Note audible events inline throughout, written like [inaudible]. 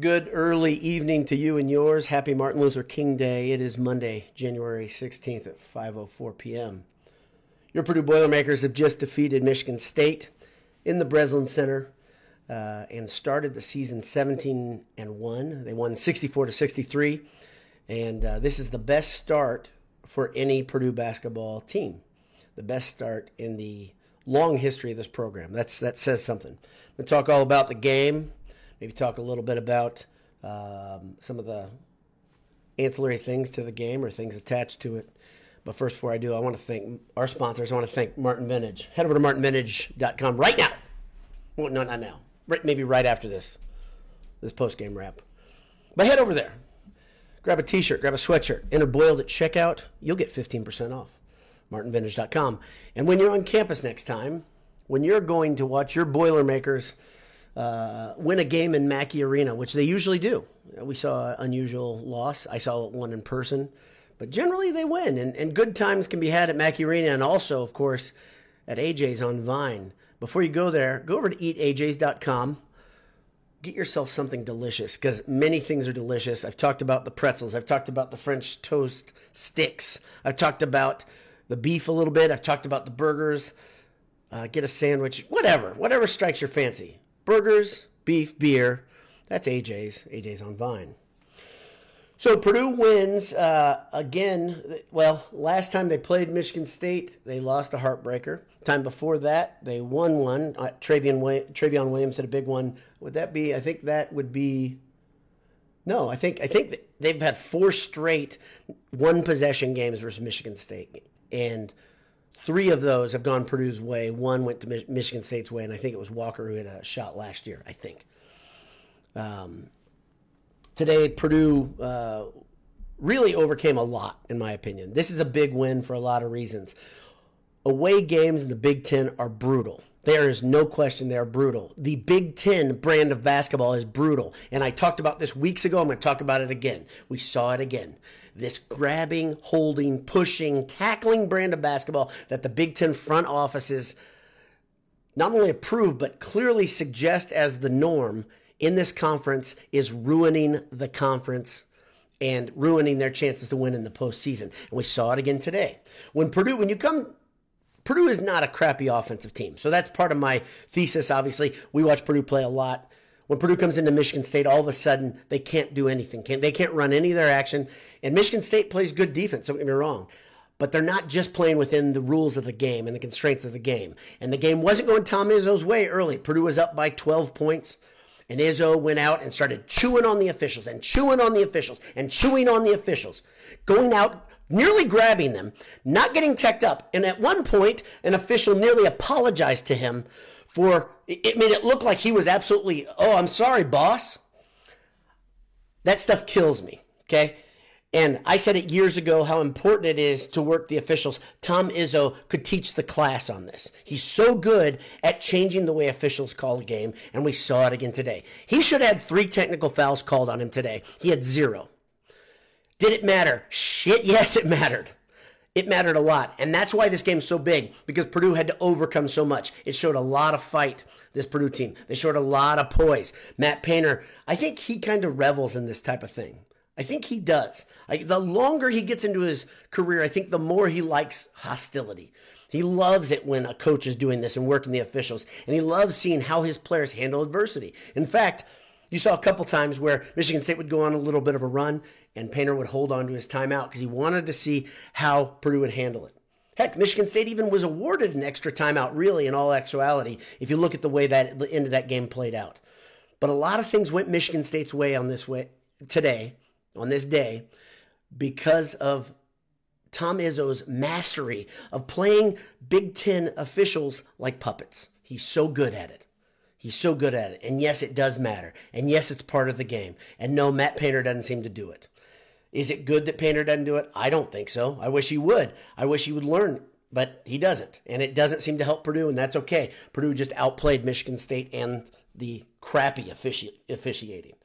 Good early evening to you and yours. Happy Martin Luther King Day. It is Monday, January 16th at 5:04 p.m. Your Purdue Boilermakers have just defeated Michigan State in the Breslin Center uh, and started the season 17 and 1. They won 64 to 63, and uh, this is the best start for any Purdue basketball team. The best start in the long history of this program. That's that says something. We'll talk all about the game maybe talk a little bit about um, some of the ancillary things to the game or things attached to it. But first, before I do, I want to thank our sponsors. I want to thank Martin Vintage. Head over to martinvintage.com right now. Well, no, not now. Right, maybe right after this, this post game wrap. But head over there. Grab a t shirt, grab a sweatshirt, enter Boiled at checkout. You'll get 15% off. martinvintage.com. And when you're on campus next time, when you're going to watch your Boilermakers uh, win a game in Mackey Arena, which they usually do. We saw an unusual loss. I saw one in person, but generally they win, and, and good times can be had at Mackey Arena, and also, of course, at AJ's on Vine. Before you go there, go over to eataj's.com. Get yourself something delicious because many things are delicious. I've talked about the pretzels. I've talked about the French toast sticks. I've talked about the beef a little bit. I've talked about the burgers. Uh, get a sandwich, whatever, whatever strikes your fancy burgers, beef, beer. That's AJ's. AJ's on Vine. So Purdue wins uh, again. Well, last time they played Michigan State, they lost a heartbreaker. Time before that, they won one. Uh, Trevion, Trevion Williams had a big one. Would that be? I think that would be. No, I think I think they've had four straight one possession games versus Michigan State, and Three of those have gone Purdue's way. One went to Michigan State's way, and I think it was Walker who had a shot last year. I think. Um, today, Purdue uh, really overcame a lot, in my opinion. This is a big win for a lot of reasons. Away games in the Big Ten are brutal. There is no question they are brutal. The Big Ten brand of basketball is brutal. And I talked about this weeks ago. I'm going to talk about it again. We saw it again. This grabbing, holding, pushing, tackling brand of basketball that the Big Ten front offices not only approve, but clearly suggest as the norm in this conference is ruining the conference and ruining their chances to win in the postseason. And we saw it again today. When Purdue, when you come Purdue is not a crappy offensive team. So that's part of my thesis, obviously. We watch Purdue play a lot. When Purdue comes into Michigan State, all of a sudden they can't do anything. Can't, they can't run any of their action. And Michigan State plays good defense, don't get me wrong. But they're not just playing within the rules of the game and the constraints of the game. And the game wasn't going Tom Izzo's way early. Purdue was up by 12 points. And Izzo went out and started chewing on the officials and chewing on the officials and chewing on the officials, going out nearly grabbing them, not getting teched up. And at one point, an official nearly apologized to him for it made it look like he was absolutely, oh, I'm sorry, boss. That stuff kills me, okay? And I said it years ago how important it is to work the officials. Tom Izzo could teach the class on this. He's so good at changing the way officials call a game, and we saw it again today. He should have had three technical fouls called on him today. He had zero. Did it matter? Shit, [laughs] yes, it mattered. It mattered a lot. And that's why this game's so big, because Purdue had to overcome so much. It showed a lot of fight, this Purdue team. They showed a lot of poise. Matt Painter, I think he kind of revels in this type of thing. I think he does. I, the longer he gets into his career, I think the more he likes hostility. He loves it when a coach is doing this and working the officials, and he loves seeing how his players handle adversity. In fact, you saw a couple times where Michigan State would go on a little bit of a run and Painter would hold on to his timeout because he wanted to see how Purdue would handle it. Heck, Michigan State even was awarded an extra timeout, really, in all actuality, if you look at the way that the end of that game played out. But a lot of things went Michigan State's way on this way today, on this day, because of Tom Izzo's mastery of playing Big Ten officials like puppets. He's so good at it. He's so good at it. And yes, it does matter. And yes, it's part of the game. And no, Matt Painter doesn't seem to do it. Is it good that Painter doesn't do it? I don't think so. I wish he would. I wish he would learn, but he doesn't. And it doesn't seem to help Purdue, and that's okay. Purdue just outplayed Michigan State and the crappy offici- officiating.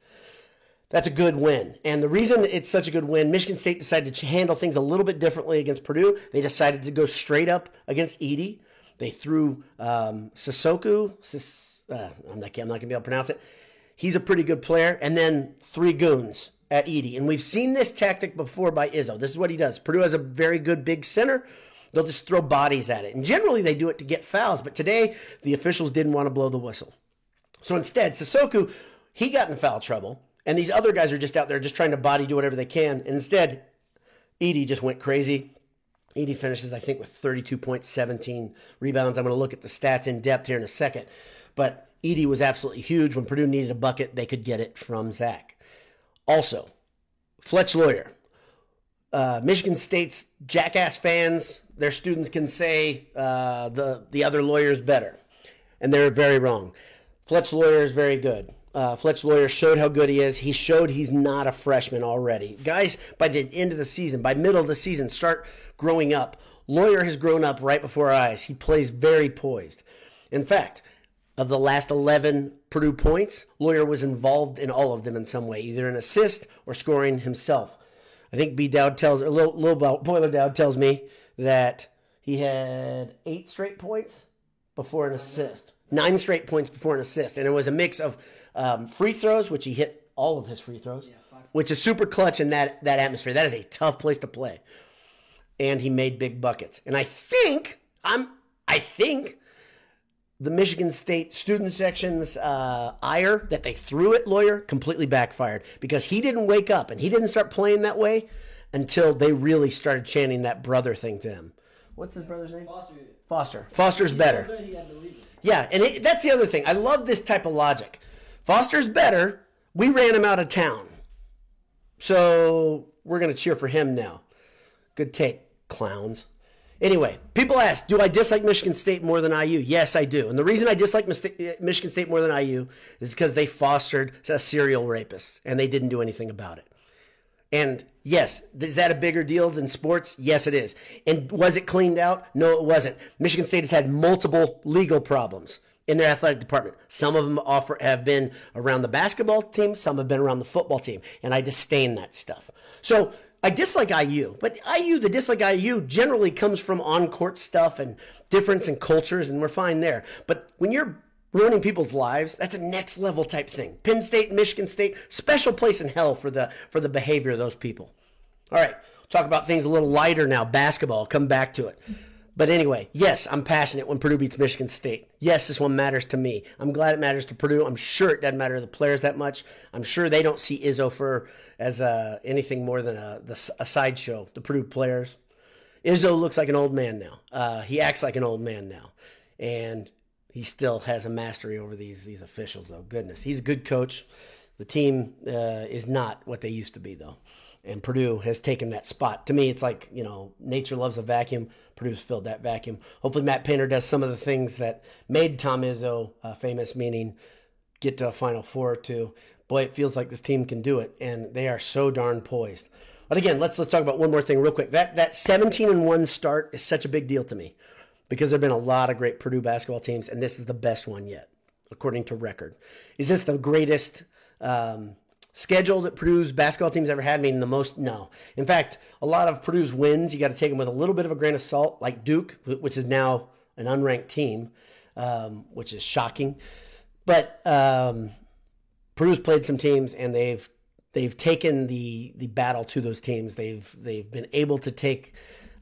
That's a good win. And the reason it's such a good win, Michigan State decided to handle things a little bit differently against Purdue. They decided to go straight up against Edey. They threw um, Sissoko. Sis- uh, I'm not, I'm not going to be able to pronounce it. He's a pretty good player. And then three goons at Edey. And we've seen this tactic before by Izzo. This is what he does. Purdue has a very good big center. They'll just throw bodies at it. And generally they do it to get fouls. But today, the officials didn't want to blow the whistle. So instead, Sissoko, he got in foul trouble. And these other guys are just out there just trying to body do whatever they can. And instead, Edey just went crazy. Edey finishes, I think, with 32 points, 17 rebounds. I'm going to look at the stats in depth here in a second. But Edey was absolutely huge. When Purdue needed a bucket, they could get it from Zach. Also, Fletch Loyer, Uh, Michigan State's jackass fans, their students can say uh, the, the other Loyer is better. And they're very wrong. Fletch Loyer is very good. Uh, Fletch Loyer showed how good he is. He showed he's not a freshman already. Guys, by the end of the season, by middle of the season, start growing up. Loyer has grown up right before our eyes. He plays very poised. In fact, of the last 11 Purdue points, Loyer was involved in all of them in some way, either an assist or scoring himself. I think B. Dowd tells, a little, little Boiler Dowd tells me that he had eight straight points before an assist, nine straight points before an assist. And it was a mix of um, free throws, which he hit all of his free throws, yeah, which is super clutch in that, that atmosphere. That is a tough place to play. And he made big buckets. And I think, I'm, I think the Michigan State student section's uh, ire that they threw at Loyer completely backfired because he didn't wake up and he didn't start playing that way until they really started chanting that brother thing to him. What's his brother's name? Foster. Foster. Foster's better. yeah, and it, that's the other thing. I love this type of logic. Foster's better. We ran him out of town. So we're going to cheer for him now. Good take, clowns. Anyway, people ask, do I dislike Michigan State more than IU? Yes, I do. And the reason I dislike uh, Michigan State more than IU is because they fostered a serial rapist and they didn't do anything about it. And yes, is that a bigger deal than sports? Yes, it is. And was it cleaned out? No, it wasn't. Michigan State has had multiple legal problems in their athletic department. Some of them offer, have been around the basketball team, some have been around the football team, and I disdain that stuff. So I dislike IU, but IU, the dislike IU generally comes from on court stuff and difference in cultures, and we're fine there. But when you're ruining people's lives, that's a next level type thing. Penn State, Michigan State, special place in hell for the for the behavior of those people. All right, talk about things a little lighter now. Basketball, come back to it. But anyway, yes, I'm passionate when Purdue beats Michigan State. Yes, this one matters to me. I'm glad it matters to Purdue. I'm sure it doesn't matter to the players that much. I'm sure they don't see Izzo for as uh, anything more than a, a sideshow. The Purdue players. Izzo looks like an old man now. Uh, he acts like an old man now, and he still has a mastery over these these officials. Though, goodness, he's a good coach. The team uh, is not what they used to be, though and Purdue has taken that spot. To me, it's like, you know, nature loves a vacuum. Purdue's filled that vacuum. Hopefully, Matt Painter does some of the things that made Tom Izzo uh, famous, meaning get to a Final Four or two. Boy, it feels like this team can do it, and they are so darn poised. But again, let's let's talk about one more thing real quick. That that 17 and one start is such a big deal to me because there've been a lot of great Purdue basketball teams, and this is the best one yet, according to record. Is this the greatest? Um, schedule that Purdue's basketball team's ever had, meaning the most? No. In fact, a lot of Purdue's wins, you got to take them with a little bit of a grain of salt, like Duke, which is now an unranked team, um, which is shocking. But um, Purdue's played some teams, and they've they've taken the the battle to those teams. They've they've been able to take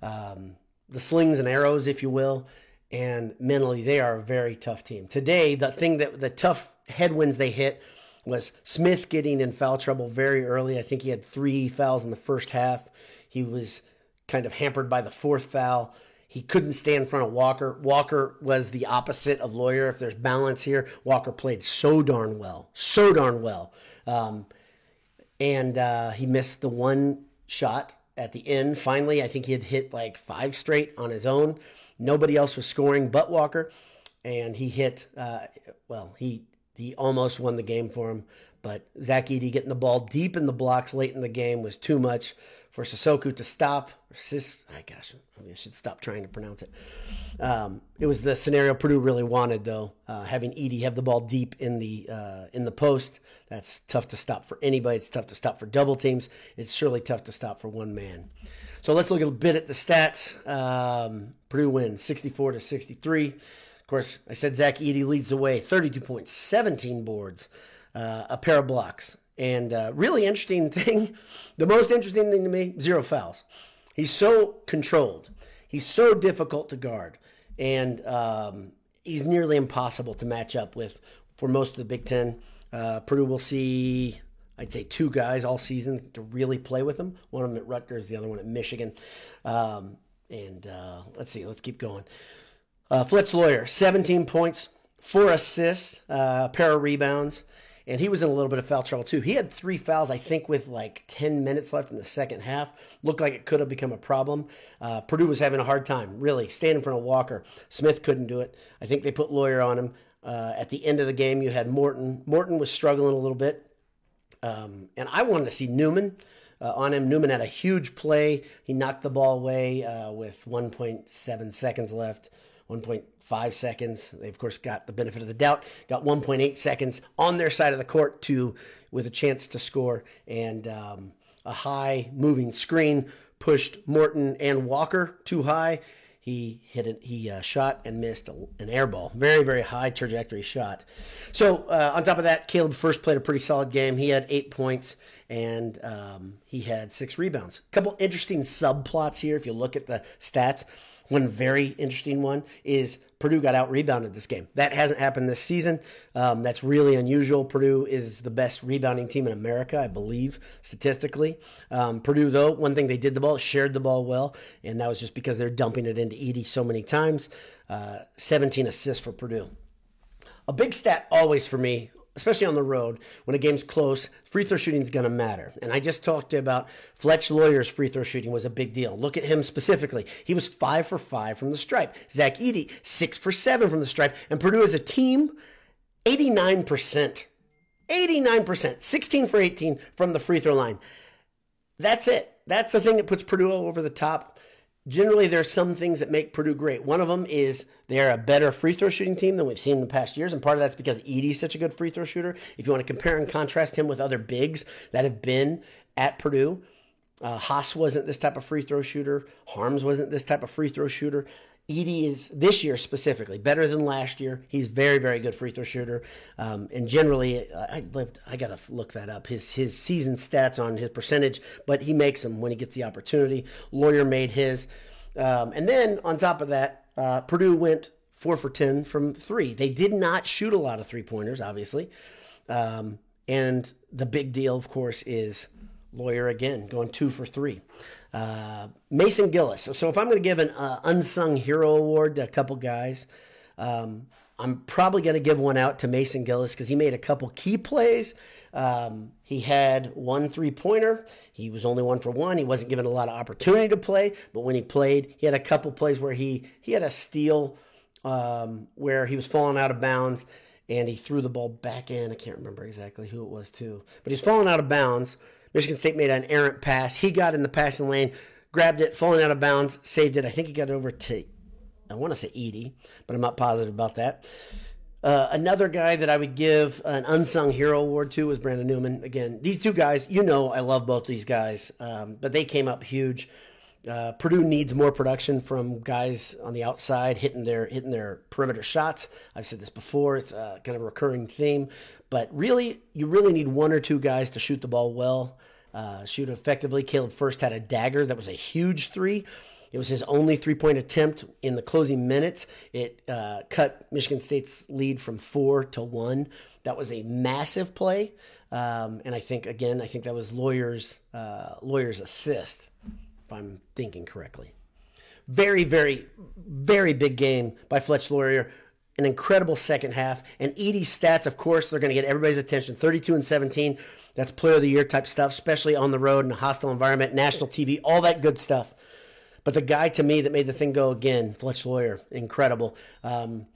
um, the slings and arrows, if you will, and mentally they are a very tough team. Today, the thing that the tough headwinds they hit was Smith getting in foul trouble very early. I think he had three fouls in the first half. He was kind of hampered by the fourth foul. He couldn't stay in front of Walker. Walker was the opposite of Loyer. If there's balance here, Walker played so darn well, so darn well. Um, and uh, he missed the one shot at the end. Finally, I think he had hit like five straight on his own. Nobody else was scoring but Walker. And he hit, uh, well, he he almost won the game for him, but Zach Edey getting the ball deep in the blocks late in the game was too much for Sissoko to stop. Sis, I gosh, I, should stop trying to pronounce it. Um, it was the scenario Purdue really wanted, though, uh, having Edey have the ball deep in the uh, in the post. That's tough to stop for anybody. It's tough to stop for double teams. It's surely tough to stop for one man. So let's look a bit at the stats. Um, Purdue wins 64 to 63 Of course, I said Zach Edey leads the way, 32 points, 17 boards. uh, a pair of blocks. And uh, really interesting thing, [laughs] the most interesting thing to me, zero fouls. He's so controlled. He's so difficult to guard, and um, he's nearly impossible to match up with for most of the Big Ten. Uh, Purdue will see, I'd say, two guys all season to really play with him. One of them at Rutgers, the other one at Michigan. Um, and uh, let's see, let's keep going. Uh, Fletch Loyer, 17 points, four assists, uh, a pair of rebounds, and he was in a little bit of foul trouble too. He had three fouls, I think, with like 10 minutes left in the second half. Looked like it could have become a problem. Uh, Purdue was having a hard time, really, standing in front of Walker. Smith couldn't do it. I think they put Loyer on him. Uh, at the end of the game, you had Morton. Morton was struggling a little bit. Um, and I wanted to see Newman uh, on him. Newman had a huge play. He knocked the ball away uh, with 1.7 seconds left. 1.5 seconds. They of course got the benefit of the doubt. Got 1.8 seconds on their side of the court to with a chance to score and um, a high moving screen pushed Morton and Walker too high. He hit it. He uh, shot and missed an air ball. Very, very high trajectory shot. So uh, on top of that, Caleb Furst played a pretty solid game. He had eight points and um, he had six rebounds. A couple interesting subplots here. If you look at the stats, one very interesting one is Purdue got out rebounded this game. That hasn't happened this season. Um, that's really unusual. Purdue is the best rebounding team in America, I believe, statistically. Um, Purdue, though, one thing they did the ball, shared the ball well, and that was just because they're dumping it into Edey so many times. Uh, 17 assists for Purdue. A big stat always for me especially on the road, when a game's close, free throw shooting is going to matter. And I just talked about Fletch Loyer's free throw shooting was a big deal. Look at him specifically. He was five for five from the stripe. Zach Edey, six for seven from the stripe. And Purdue as a team, 89%. 89%. 16 for 18 from the free throw line. That's it. That's the thing that puts Purdue over the top generally there's some things that make Purdue great. One of them is they're a better free throw shooting team than we've seen in the past years, and part of that's because Edey's such a good free throw shooter. If you want to compare and contrast him with other bigs that have been at Purdue, uh, Haas wasn't this type of free throw shooter. Haarms wasn't this type of free throw shooter. Edey is this year specifically better than last year. He's very, very good free throw shooter, um, and generally, I lived. I gotta look that up. His his season stats on his percentage, but he makes them when he gets the opportunity. Loyer made his, um, and then on top of that, uh, Purdue went four for ten from three. They did not shoot a lot of three pointers, obviously, um, and the big deal, of course, is Loyer again going two for three. Uh, Mason Gillis. So, so, if I'm going to give an uh, unsung hero award to a couple guys, um, I'm probably going to give one out to Mason Gillis because he made a couple key plays. Um, he had one three pointer. He was only one for one. He wasn't given a lot of opportunity to play, but when he played, he had a couple plays where he he had a steal um, where he was falling out of bounds and he threw the ball back in. I can't remember exactly who it was too, but he's falling out of bounds Michigan State made an errant pass. He got in the passing lane, grabbed it, falling out of bounds, saved it. I think he got it over to, I want to say Edey, but I'm not positive about that. Uh, another guy that I would give an unsung hero award to was Brandon Newman. Again, these two guys, you know, I love both these guys, um, but they came up huge. Uh, Purdue needs more production from guys on the outside hitting their hitting their perimeter shots. I've said this before; it's a, kind of a recurring theme. But really, you really need one or two guys to shoot the ball well, uh, shoot effectively. Caleb Furst had a dagger that was a huge three. It was his only three point attempt in the closing minutes. It uh, cut Michigan State's lead from four to one. That was a massive play. Um, and I think, again, I think that was lawyers uh, Loyer's assist, if I'm thinking correctly. Very, very, very big game by Fletch Loyer an incredible second half. And Edey's stats, of course, they're going to get everybody's attention 32 and 17. That's player of the year type stuff, especially on the road in a hostile environment, national TV, all that good stuff. But the guy to me that made the thing go again, Fletch Loyer, incredible. Um,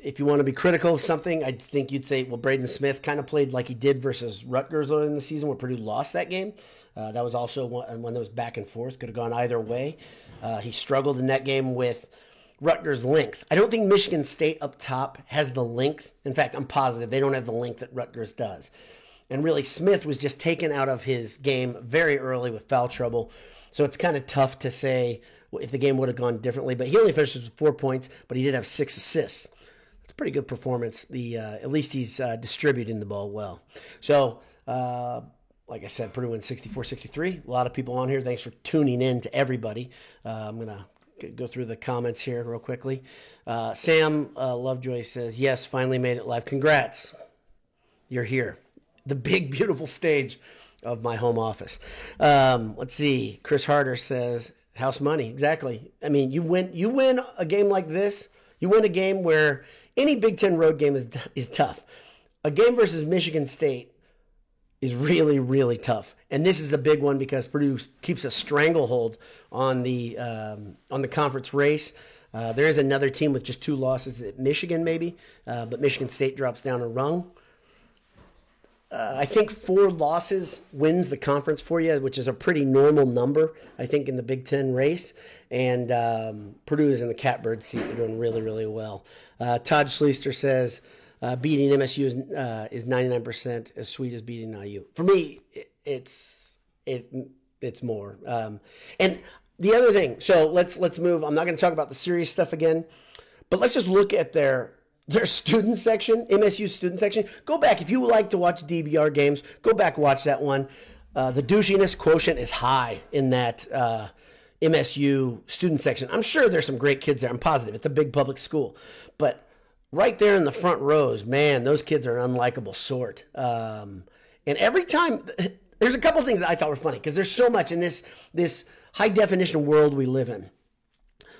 if you want to be critical of something, I think you'd say, well, Braden Smith kind of played like he did versus Rutgers early in the season where Purdue lost that game. Uh, that was also one, one that was back and forth, could have gone either way. Uh, he struggled in that game with Rutgers' length. I don't think Michigan State up top has the length. In fact, I'm positive they don't have the length that Rutgers does. And really, Smith was just taken out of his game very early with foul trouble. So it's kind of tough to say if the game would have gone differently. But he only finished with four points, but he did have six assists. a pretty good performance. The uh, at least he's uh, distributing the ball well. So. Uh, like I said, Purdue wins 64 63. A lot of people on here. Thanks for tuning in to everybody. Uh, I'm going to go through the comments here real quickly. Uh, Sam uh, Lovejoy says, Yes, finally made it live. Congrats. You're here. The big, beautiful stage of my home office. Um, let's see. Chris Harder says, House money. Exactly. I mean, you win, you win a game like this, you win a game where any Big Ten road game is, is tough. A game versus Michigan State is really, really tough. And this is a big one because Purdue keeps a stranglehold on the um, on the conference race. Uh, there is another team with just two losses at Michigan, maybe, uh, but Michigan State drops down a rung. Uh, I think four losses wins the conference for you, which is a pretty normal number, I think, in the Big Ten race. And um, Purdue is in the catbird seat. They're doing really, really well. Uh, Todd Schleister says, uh, beating MSU is uh, is 99% as sweet as beating IU. For me, it, it's it it's more. Um, and the other thing, so let's let's move. I'm not going to talk about the serious stuff again, but let's just look at their their [laughs] student section, MSU student section. Go back if you like to watch DVR games. Go back watch that one. Uh, the douchiness quotient is high in that uh, MSU student section. I'm sure there's some great kids there. I'm positive it's a big public school, but right there in the front rows, man, those kids are an unlikable sort. Um, and every time, [laughs] there's a couple things that I thought were funny because there's so much in this this high definition world we live in.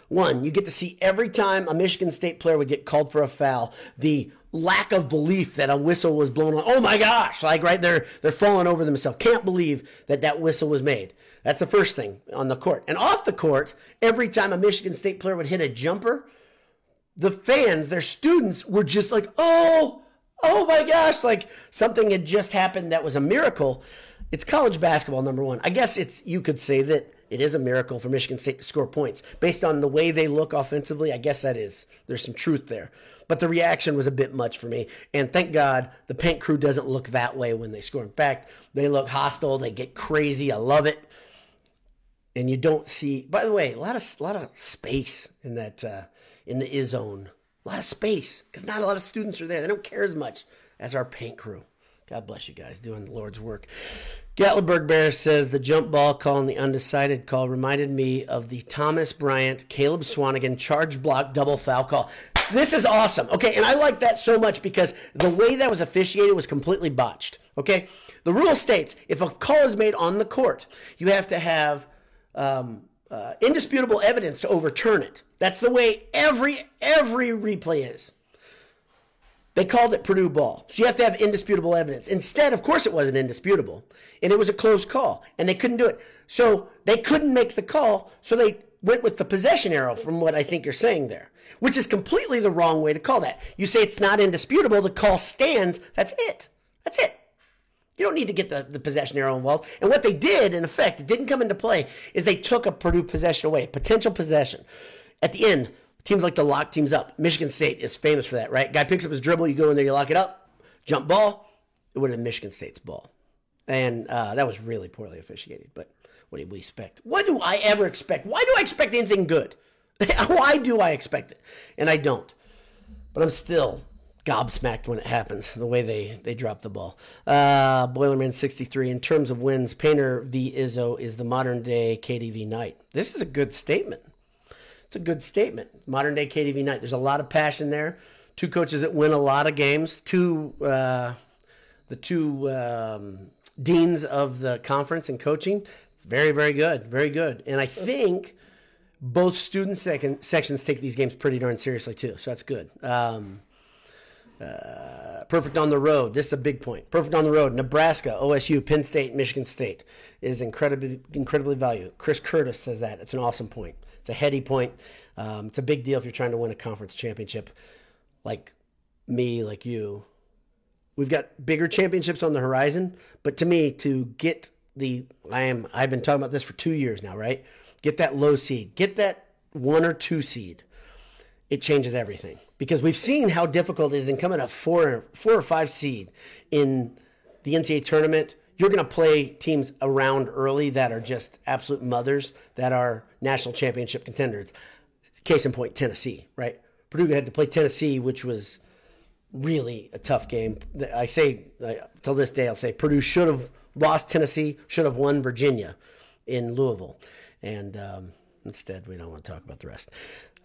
One, you get to see every time a Michigan State player would get called for a foul, the lack of belief that a whistle was blown on. Oh my gosh! Like right there, they're falling over themselves. Can't believe that that whistle was made. That's the first thing on the court. And off the court, every time a Michigan State player would hit a jumper, the fans, their students, were just like, oh, oh my gosh, like something had just happened that was a miracle. It's college basketball, number one. I guess it's you could say that it is a miracle for Michigan State to score points based on the way they look offensively. I guess that is there's some truth there, but the reaction was a bit much for me. And thank God the paint crew doesn't look that way when they score. In fact, they look hostile. They get crazy. I love it. And you don't see. By the way, a lot of a lot of space in that uh, in the Izzone. A lot of space because not a lot of students are there. They don't care as much as our paint crew. God bless you guys doing the Lord's work. Gatlinburg Bear says the jump ball call and the undecided call reminded me of the Thomas Bryant, Caleb Swanigan charge block double foul call. This is awesome. Okay, and I like that so much because the way that was officiated was completely botched. Okay, the rule states if a call is made on the court, you have to have um, uh, indisputable evidence to overturn it. That's the way every every replay is. They called it Purdue ball. So you have to have indisputable evidence. Instead, of course, it wasn't indisputable. And it was a close call. And they couldn't do it. So they couldn't make the call. So they went with the possession arrow, from what I think you're saying there, which is completely the wrong way to call that. You say it's not indisputable, the call stands. That's it. That's it. You don't need to get the, the possession arrow involved. And what they did, in effect, it didn't come into play, is they took a Purdue possession away, potential possession. At the end, teams like to lock teams up. Michigan State is famous for that, right? Guy picks up his dribble, you go in there, you lock it up, jump ball. It would have been Michigan State's ball. And uh, that was really poorly officiated. But what do we expect? What do I ever expect? Why do I expect anything good? [laughs] Why do I expect it? And I don't. But I'm still gobsmacked when it happens, the way they, they drop the ball. Uh, Boilerman 63, in terms of wins, Painter v. Izzo is the modern day Keady v Knight. This is a good statement. It's a good statement. Modern day Keady v Knight. There's a lot of passion there. Two coaches that win a lot of games. Two, uh, the two um, deans of the conference and coaching. Very, very good. Very good. And I think both student second, sections take these games pretty darn seriously, too. So that's good. Um, uh, perfect on the road. This is a big point. Perfect on the road. Nebraska, OSU, Penn State, Michigan State is incredibly incredibly valuable. Chris Curtis says that. It's an awesome point. It's a heady point. Um, it's a big deal if you're trying to win a conference championship, like me, like you. We've got bigger championships on the horizon, but to me, to get the I am I've been talking about this for two years now, right? Get that low seed, get that one or two seed. It changes everything because we've seen how difficult it is in coming a four, four or five seed in the NCAA tournament. You're going to play teams around early that are just absolute mothers that are national championship contenders. Case in point, Tennessee, right? Purdue had to play Tennessee, which was really a tough game. I say till this day, I'll say Purdue should have lost Tennessee, should have won Virginia in Louisville, and um, instead we don't want to talk about the rest.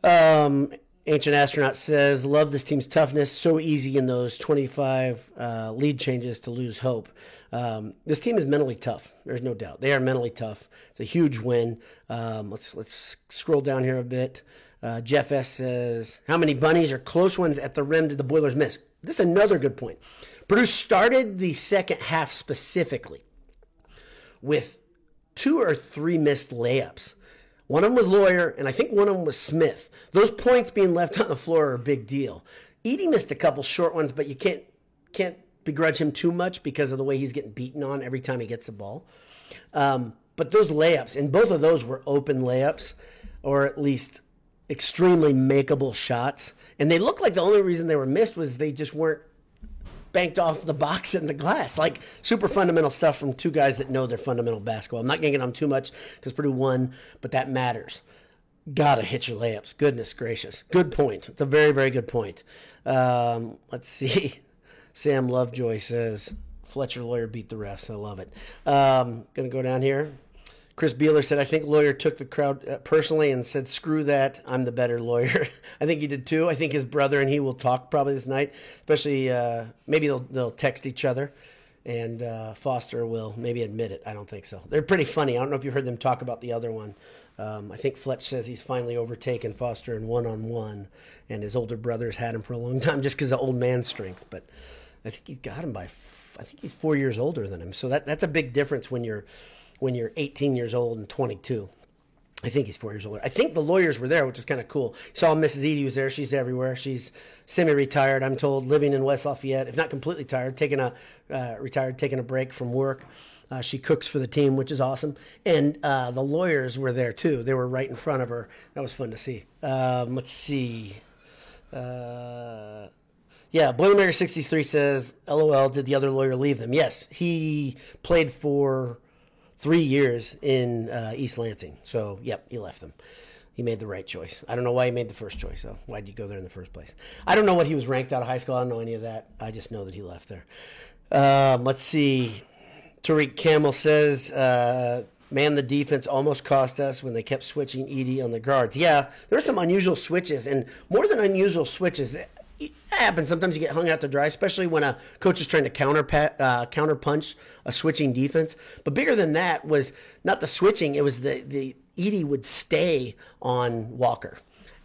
Um, Ancient Astronaut says, Love this team's toughness. So easy in those 25 uh, lead changes to lose hope. Um, this team is mentally tough. There's no doubt. They are mentally tough. It's a huge win. Um, let's, let's scroll down here a bit. Uh, Jeff S. says, How many bunnies or close ones at the rim did the Boilers miss? This is another good point. Purdue started the second half specifically with two or three missed layups. One of them was Loyer, and I think one of them was Smith. Those points being left on the floor are a big deal. Edey missed a couple short ones, but you can't can't begrudge him too much because of the way he's getting beaten on every time he gets the ball. Um, but those layups, and both of those were open layups, or at least extremely makeable shots. And they looked like the only reason they were missed was they just weren't banked off the box and the glass. Like super fundamental stuff from two guys that know their fundamental basketball. I'm not getting on too much because Purdue won, but that matters. Gotta hit your layups. Goodness gracious. Good point. It's a very, very good point. Um, let's see. [laughs] Sam Lovejoy says Fletcher Loyer beat the refs. I love it. Um, gonna go down here. Chris Beeler said, I think Loyer took the crowd uh, personally and said, screw that. I'm the better lawyer. [laughs] I think he did too. I think his brother and he will talk probably this night, especially uh, maybe they'll, they'll text each other and uh, Foster will maybe admit it. I don't think so. They're pretty funny. I don't know if you heard them talk about the other one. Um, I think Fletch says he's finally overtaken Foster in one on one, and his older brother's had him for a long [laughs] time just because of old man strength. But I think he's got him by, I think he's four years older than him. So that, that's a big difference when you're when you're 18 years old and 22. I think he's four years older. I think the Loyers were there, which is kind of cool. Saw Mrs. Edey was there. She's everywhere. She's semi-retired. I'm told living in West Lafayette, if not completely tired, taking a uh, retired, taking a break from work. Uh, she cooks for the team, which is awesome. And uh, the Loyers were there too. They were right in front of her. That was fun to see. Um, let's see. Uh, yeah, Boilermaker 63 says, LOL, did the other Loyer leave them? Yes, he played for three years in uh, East Lansing. So, yep, he left them. He made the right choice. I don't know why he made the first choice, though. Why did you go there in the first place? I don't know what he was ranked out of high school. I don't know any of that. I just know that he left there. Um, let's see. Tariq Camel says, uh, man, the defense almost cost us when they kept switching Edey on the guards. Yeah, there were some unusual switches, and more than unusual switches, it happens. Sometimes you get hung out to dry, especially when a coach is trying to counter uh, counter punch a switching defense. But bigger than that was not the switching; it was the the Edey would stay on Walker,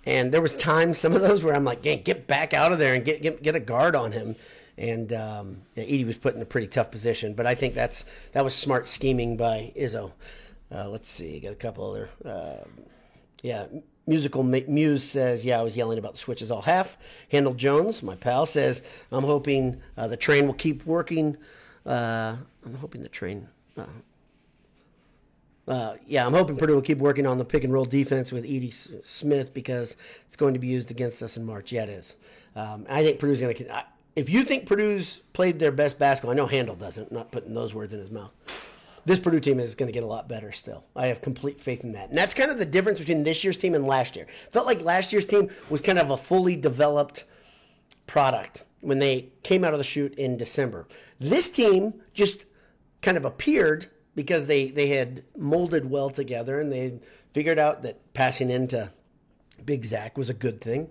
and there was times some of those where I'm like, get back out of there and get get, get a guard on him." And um, yeah, Edey was put in a pretty tough position, but I think that's that was smart scheming by Izzo. Uh, let's see, got a couple other. Uh, yeah, Musical Muse says, "Yeah, I was yelling about the switches all half." Handel Jones, my pal, says, "I'm hoping uh, the train will keep working. Uh, I'm hoping the train." Uh, uh yeah, I'm hoping Purdue will keep working on the pick and roll defense with Edey Smith because it's going to be used against us in March. Yeah, it is. Um, I think Purdue's going to. If you think Purdue's played their best basketball, I know Handel doesn't. I'm not putting those words in his mouth this Purdue team is going to get a lot better still. I have complete faith in that. And that's kind of the difference between this year's team and last year. Felt like last year's team was kind of a fully developed product when they came out of the chute in December. This team just kind of appeared because they, they had molded well together and they figured out that passing into Big Zach was a good thing.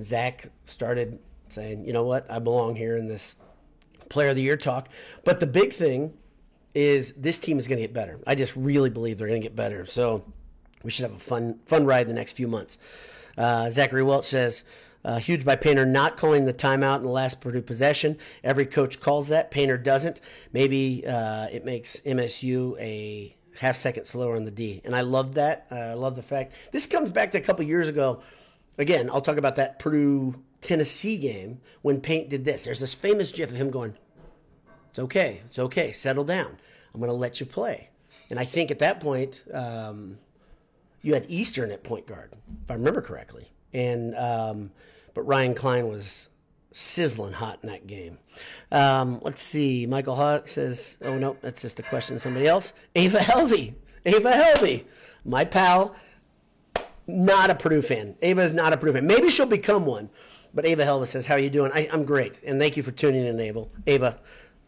Zach started saying, you know what, I belong here in this player of the year talk. But the big thing is this team is going to get better. I just really believe they're going to get better. So we should have a fun fun ride the next few months. Uh, Zachary Welch says, uh, huge by Painter not calling the timeout in the last Purdue possession. Every coach calls that. Painter doesn't. Maybe uh, it makes MSU a half second slower on the D. And I love that. Uh, I love the fact. This comes back to a couple years ago. Again, I'll talk about that Purdue Tennessee game when Paint did this. There's this famous gif of him going, it's okay. It's okay. Settle down. I'm going to let you play. And I think at that point, um, you had Eastern at point guard, if I remember correctly. And um, but Ryan Cline was sizzling hot in that game. Um, let's see. Michael Hawk says, "Oh no, that's just a question to somebody else." Ava Helvey, Ava Helvey, my pal, not a Purdue fan. Ava is not a Purdue fan. Maybe she'll become one, but Ava Helva says, "How are you doing?" I, am great, and thank you for tuning in, Ava. Ava,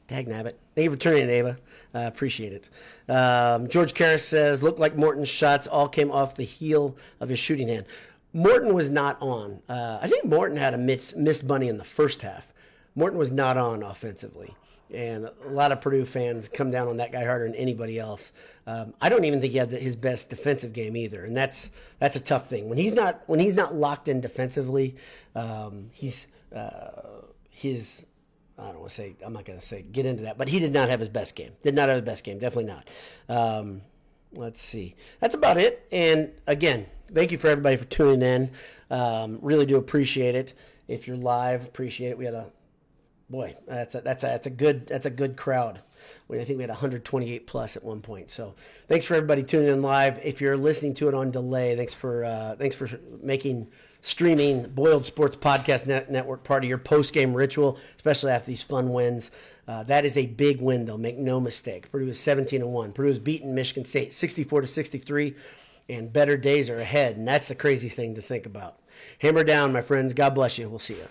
dag nabbit. Thank you for turning in, Ava. Uh, appreciate it. Um, George Karras says, "Looked like Morton's shots all came off the heel of his shooting hand." Morton was not on. Uh, I think Morton had a missed, missed bunny in the first half. Morton was not on offensively. And a lot of Purdue fans come down on that guy harder than anybody else. Um, I don't even think he had the, his best defensive game either, and that's that's a tough thing when he's not when he's not locked in defensively. Um, he's uh, his I don't want to say I'm not going to say get into that, but he did not have his best game. Did not have his best game. Definitely not. Um, let's see. That's about it. And again, thank you for everybody for tuning in. Um, really do appreciate it. If you're live, appreciate it. We had a boy, that's a, that's a, that's a good that's a good crowd. I think we had 128 plus at one point. So thanks for everybody tuning in live. If you're listening to it on delay, thanks for uh, thanks for making streaming Boiled Sports Podcast Net- Network part of your post game ritual, especially after these fun wins. Uh, that is a big win, though. Make no mistake. Purdue is 17 and one. Purdue has beaten Michigan State 64 to 63, and better days are ahead. And that's a crazy thing to think about. Hammer down, my friends. God bless you. We'll see you.